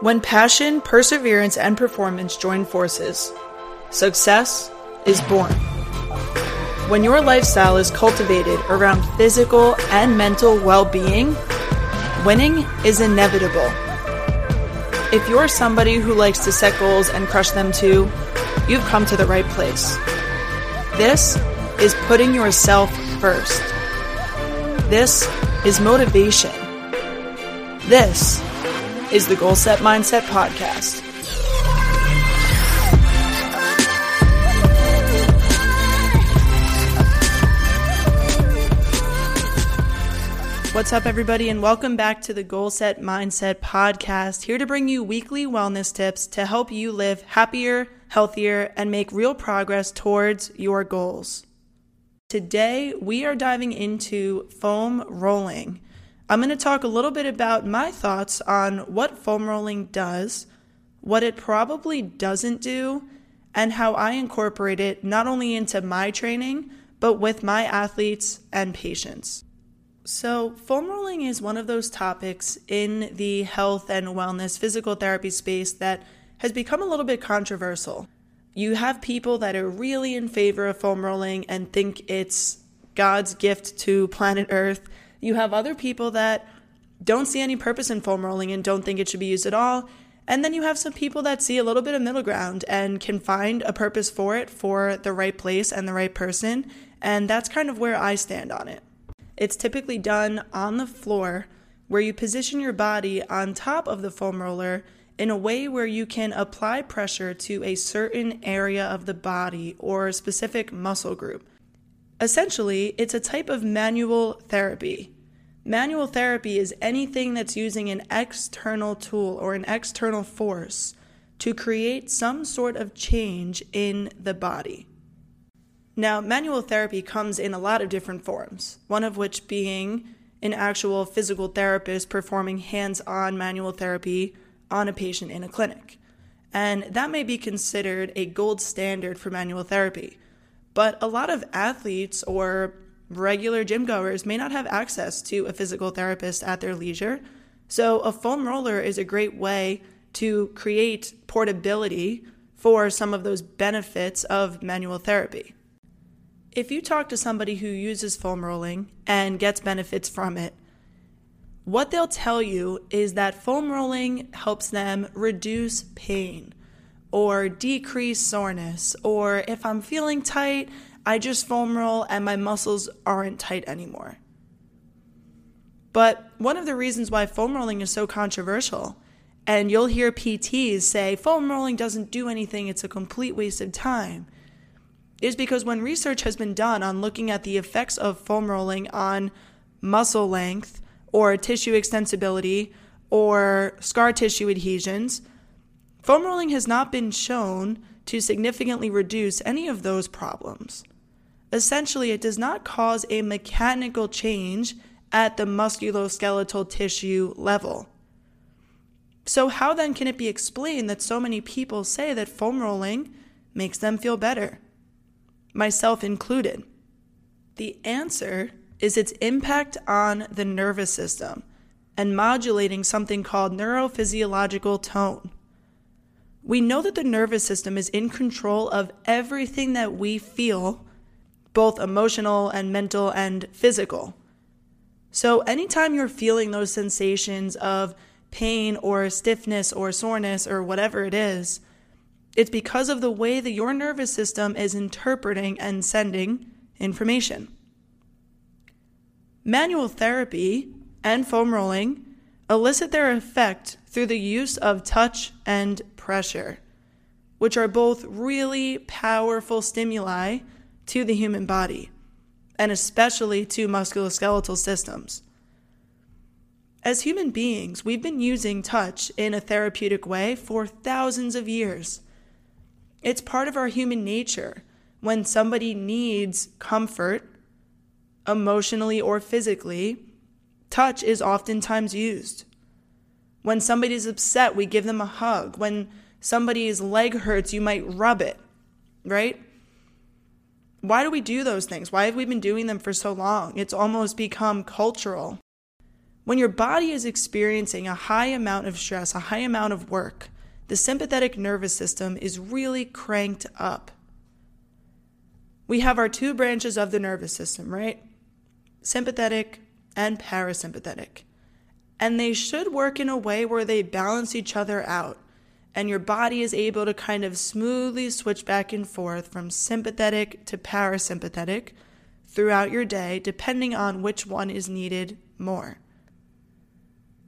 When passion, perseverance, and performance join forces, success is born. When your lifestyle is cultivated around physical and mental well being, winning is inevitable. If you're somebody who likes to set goals and crush them too, you've come to the right place. This is putting yourself first. This is motivation. This is the Goal Set Mindset Podcast. What's up, everybody, and welcome back to the Goal Set Mindset Podcast. Here to bring you weekly wellness tips to help you live happier, healthier, and make real progress towards your goals. Today, we are diving into foam rolling. I'm going to talk a little bit about my thoughts on what foam rolling does, what it probably doesn't do, and how I incorporate it not only into my training, but with my athletes and patients. So, foam rolling is one of those topics in the health and wellness physical therapy space that has become a little bit controversial. You have people that are really in favor of foam rolling and think it's God's gift to planet Earth. You have other people that don't see any purpose in foam rolling and don't think it should be used at all. And then you have some people that see a little bit of middle ground and can find a purpose for it for the right place and the right person. And that's kind of where I stand on it. It's typically done on the floor where you position your body on top of the foam roller in a way where you can apply pressure to a certain area of the body or a specific muscle group. Essentially, it's a type of manual therapy. Manual therapy is anything that's using an external tool or an external force to create some sort of change in the body. Now, manual therapy comes in a lot of different forms, one of which being an actual physical therapist performing hands on manual therapy on a patient in a clinic. And that may be considered a gold standard for manual therapy. But a lot of athletes or regular gym goers may not have access to a physical therapist at their leisure. So, a foam roller is a great way to create portability for some of those benefits of manual therapy. If you talk to somebody who uses foam rolling and gets benefits from it, what they'll tell you is that foam rolling helps them reduce pain or decrease soreness, or if I'm feeling tight, I just foam roll and my muscles aren't tight anymore. But one of the reasons why foam rolling is so controversial, and you'll hear PTs say foam rolling doesn't do anything, it's a complete waste of time, is because when research has been done on looking at the effects of foam rolling on muscle length or tissue extensibility or scar tissue adhesions, foam rolling has not been shown to significantly reduce any of those problems. Essentially, it does not cause a mechanical change at the musculoskeletal tissue level. So, how then can it be explained that so many people say that foam rolling makes them feel better? myself included? The answer is its impact on the nervous system and modulating something called neurophysiological tone. We know that the nervous system is in control of everything that we feel, both emotional and mental and physical. So, anytime you're feeling those sensations of pain or stiffness or soreness or whatever it is, it's because of the way that your nervous system is interpreting and sending information. Manual therapy and foam rolling elicit their effect through the use of touch and pressure, which are both really powerful stimuli to the human body, and especially to musculoskeletal systems. As human beings, we've been using touch in a therapeutic way for thousands of years. It's part of our human nature. When somebody needs comfort, emotionally or physically, touch is oftentimes used. When somebody's upset, we give them a hug. When somebody's leg hurts, you might rub it, right? Why do we do those things? Why have we been doing them for so long? It's almost become cultural. When your body is experiencing a high amount of stress, a high amount of work, the sympathetic nervous system is really cranked up. We have our two branches of the nervous system, right? Sympathetic and parasympathetic. And they should work in a way where they balance each other out. And your body is able to kind of smoothly switch back and forth from sympathetic to parasympathetic throughout your day, depending on which one is needed more.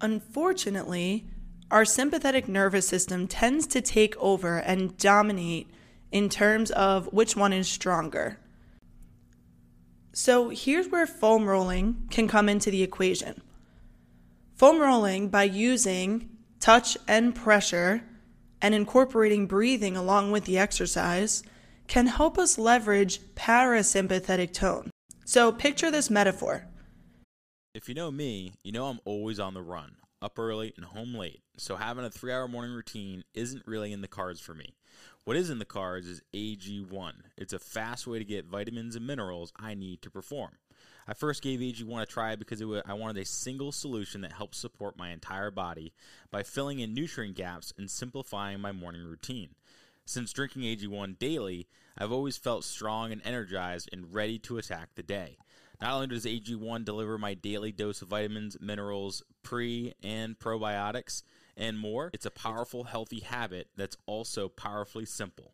Unfortunately, our sympathetic nervous system tends to take over and dominate in terms of which one is stronger. So here's where foam rolling can come into the equation. Foam rolling, by using touch and pressure and incorporating breathing along with the exercise, can help us leverage parasympathetic tone. So picture this metaphor. If you know me, you know I'm always on the run, up early and home late, so having a three hour morning routine isn't really in the cards for me. What is in the cards is AG1. It's a fast way to get vitamins and minerals I need to perform. I first gave AG1 a try because was, I wanted a single solution that helps support my entire body by filling in nutrient gaps and simplifying my morning routine. Since drinking AG1 daily, I've always felt strong and energized and ready to attack the day. Not only does AG1 deliver my daily dose of vitamins, minerals, pre and probiotics, and more, it's a powerful, healthy habit that's also powerfully simple.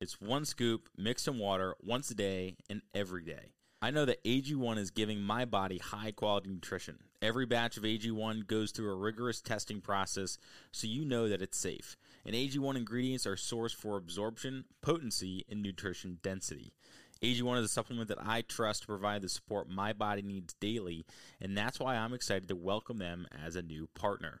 It's one scoop mixed in water once a day and every day. I know that AG1 is giving my body high quality nutrition. Every batch of AG1 goes through a rigorous testing process so you know that it's safe. And AG1 ingredients are sourced for absorption, potency, and nutrition density. AG1 is a supplement that I trust to provide the support my body needs daily, and that's why I'm excited to welcome them as a new partner.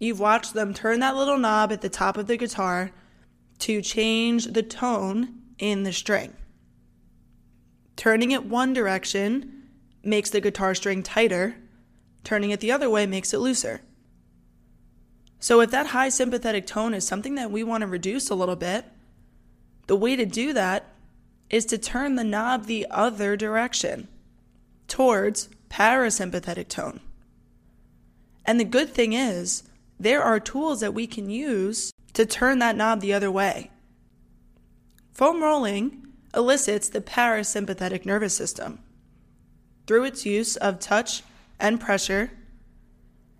You've watched them turn that little knob at the top of the guitar to change the tone in the string. Turning it one direction makes the guitar string tighter, turning it the other way makes it looser. So, if that high sympathetic tone is something that we want to reduce a little bit, the way to do that is to turn the knob the other direction towards parasympathetic tone. And the good thing is, there are tools that we can use to turn that knob the other way. Foam rolling elicits the parasympathetic nervous system through its use of touch and pressure,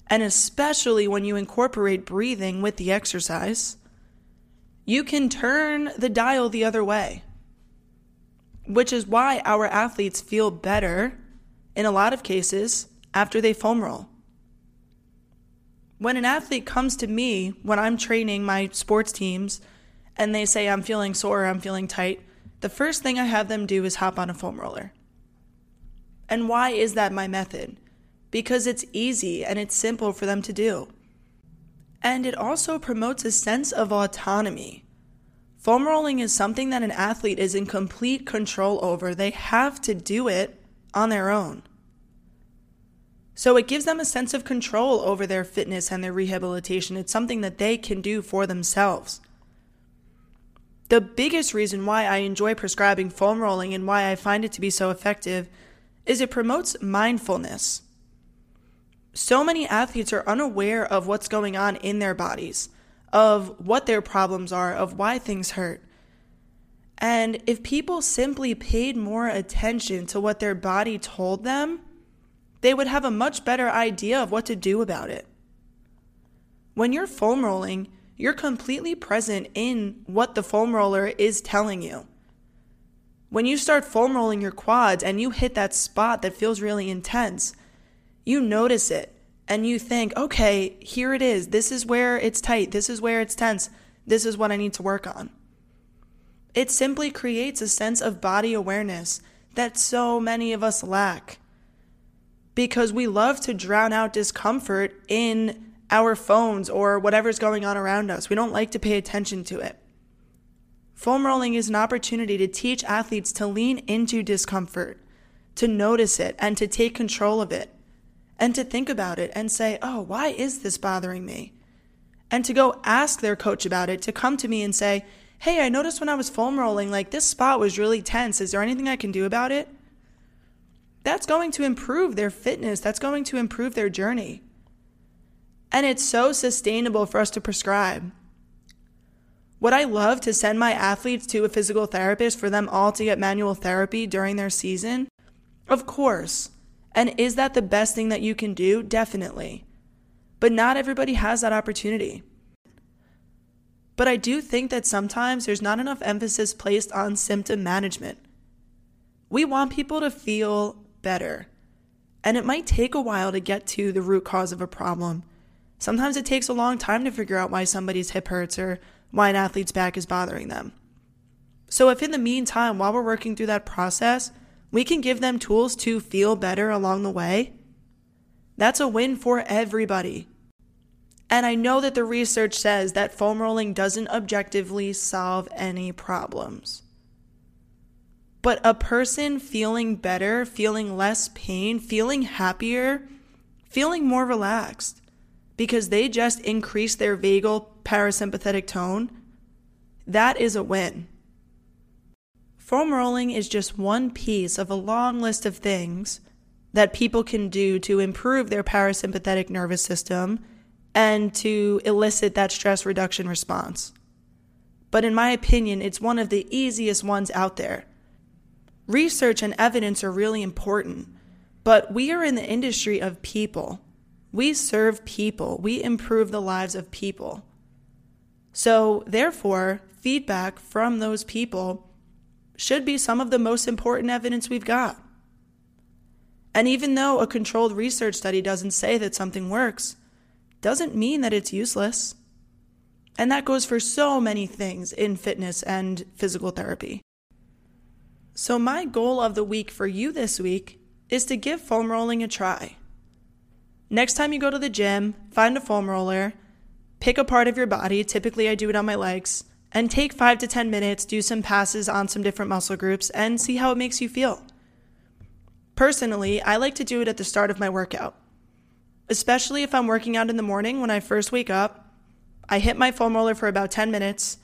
and especially when you incorporate breathing with the exercise, you can turn the dial the other way, which is why our athletes feel better in a lot of cases after they foam roll. When an athlete comes to me when I'm training my sports teams and they say, I'm feeling sore, I'm feeling tight, the first thing I have them do is hop on a foam roller. And why is that my method? Because it's easy and it's simple for them to do. And it also promotes a sense of autonomy. Foam rolling is something that an athlete is in complete control over. They have to do it on their own. So it gives them a sense of control over their fitness and their rehabilitation. It's something that they can do for themselves. The biggest reason why I enjoy prescribing foam rolling and why I find it to be so effective is it promotes mindfulness. So many athletes are unaware of what's going on in their bodies, of what their problems are, of why things hurt. And if people simply paid more attention to what their body told them, they would have a much better idea of what to do about it. When you're foam rolling, you're completely present in what the foam roller is telling you. When you start foam rolling your quads and you hit that spot that feels really intense, you notice it and you think, okay, here it is. This is where it's tight. This is where it's tense. This is what I need to work on. It simply creates a sense of body awareness that so many of us lack. Because we love to drown out discomfort in our phones or whatever's going on around us. We don't like to pay attention to it. Foam rolling is an opportunity to teach athletes to lean into discomfort, to notice it, and to take control of it, and to think about it and say, oh, why is this bothering me? And to go ask their coach about it, to come to me and say, hey, I noticed when I was foam rolling, like this spot was really tense. Is there anything I can do about it? That's going to improve their fitness, that's going to improve their journey. And it's so sustainable for us to prescribe. Would I love to send my athletes to a physical therapist for them all to get manual therapy during their season? Of course. And is that the best thing that you can do? Definitely. But not everybody has that opportunity. But I do think that sometimes there's not enough emphasis placed on symptom management. We want people to feel better. And it might take a while to get to the root cause of a problem. Sometimes it takes a long time to figure out why somebody's hip hurts or why an athlete's back is bothering them. So, if in the meantime, while we're working through that process, we can give them tools to feel better along the way, that's a win for everybody. And I know that the research says that foam rolling doesn't objectively solve any problems. But a person feeling better, feeling less pain, feeling happier, feeling more relaxed because they just increase their vagal parasympathetic tone, that is a win. Foam rolling is just one piece of a long list of things that people can do to improve their parasympathetic nervous system and to elicit that stress reduction response. But in my opinion, it's one of the easiest ones out there. Research and evidence are really important, but we are in the industry of people. We serve people, we improve the lives of people. So, therefore, feedback from those people should be some of the most important evidence we've got. And even though a controlled research study doesn't say that something works, doesn't mean that it's useless. And that goes for so many things in fitness and physical therapy. So, my goal of the week for you this week is to give foam rolling a try. Next time you go to the gym, find a foam roller pick a part of your body, typically I do it on my legs, and take five to 10 minutes, do some passes on some different muscle groups, and see how it makes you feel. Personally, I like to do it at the start of my workout. Especially if I'm working out in the morning when I first wake up, I hit my foam roller for about 10 minutes.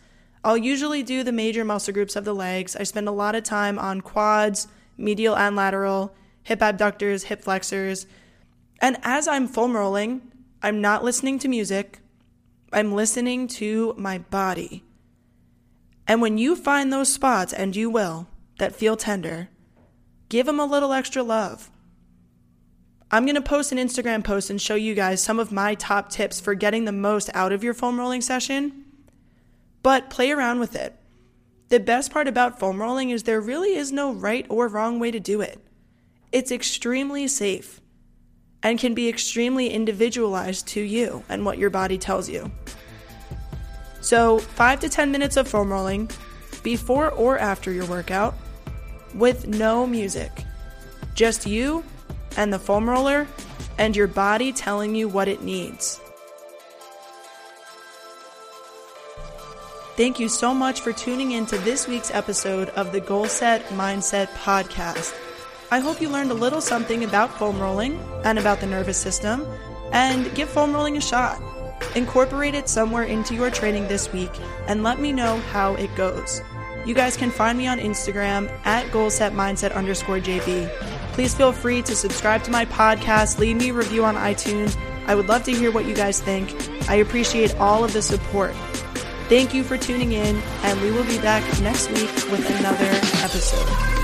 I'll usually do the major muscle groups of the legs. I spend a lot of time on quads, medial and lateral, hip abductors, hip flexors. And as I'm foam rolling, I'm not listening to music. I'm listening to my body. And when you find those spots, and you will, that feel tender, give them a little extra love. I'm going to post an Instagram post and show you guys some of my top tips for getting the most out of your foam rolling session. But play around with it. The best part about foam rolling is there really is no right or wrong way to do it. It's extremely safe and can be extremely individualized to you and what your body tells you. So, 5 to 10 minutes of foam rolling before or after your workout with no music. Just you and the foam roller and your body telling you what it needs. Thank you so much for tuning in to this week's episode of the Goal Set Mindset Podcast. I hope you learned a little something about foam rolling and about the nervous system, and give foam rolling a shot. Incorporate it somewhere into your training this week and let me know how it goes. You guys can find me on Instagram at goalsetmindset underscore JB. Please feel free to subscribe to my podcast, leave me a review on iTunes. I would love to hear what you guys think. I appreciate all of the support. Thank you for tuning in, and we will be back next week with another episode.